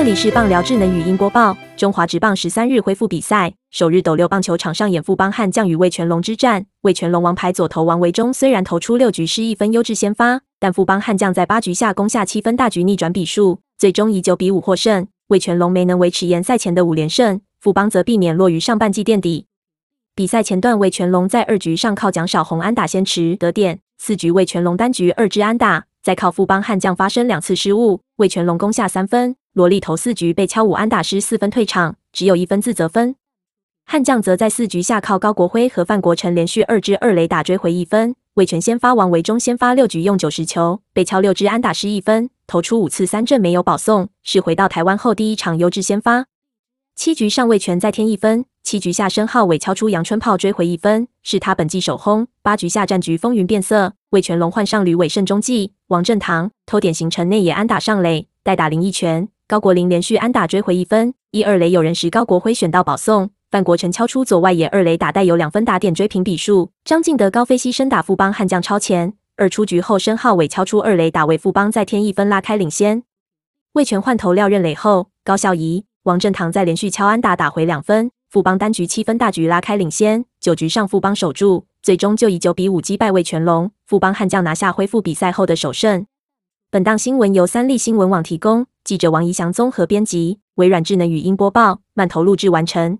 这里是棒聊智能语音播报。中华职棒十三日恢复比赛，首日斗六棒球场上演富邦悍将与魏全龙之战。魏全龙王牌左投王维忠虽然投出六局失一分优质先发，但富邦悍将在八局下攻下七分大局逆转比数，最终以九比五获胜。魏全龙没能维持延赛前的五连胜，富邦则避免落于上半季垫底。比赛前段，魏全龙在二局上靠蒋小红安打先持得点，四局魏全龙单局二支安打。再靠富邦悍将发生两次失误，魏全龙攻下三分。罗力投四局被敲五安打失四分退场，只有一分自责分。悍将则在四局下靠高国辉和范国成连续二支二垒打追回一分。魏全先发王维忠先发六局用九十球，被敲六支安打失一分，投出五次三振没有保送，是回到台湾后第一场优质先发。七局上魏全再添一分。七局下，申浩伟敲出阳春炮追回一分，是他本季首轰。八局下战局风云变色，魏全龙换上吕伟胜中继，王振堂偷点形成内野安打上垒，代打林一拳，高国林连续安打追回一分。一二垒有人时，高国辉选到保送，范国成敲出左外野二垒打带有两分打点追平比数。张敬德高飞牺牲打富邦悍将超前，二出局后申浩伟敲出二垒打为富邦再添一分拉开领先。魏全换投廖任磊后，高孝仪、王振堂在连续敲安打打回两分。富邦单局七分大局拉开领先，九局上富邦守住，最终就以九比五击败魏全龙。富邦悍将拿下恢复比赛后的首胜。本档新闻由三立新闻网提供，记者王怡翔综合编辑，微软智能语音播报，慢投录制完成。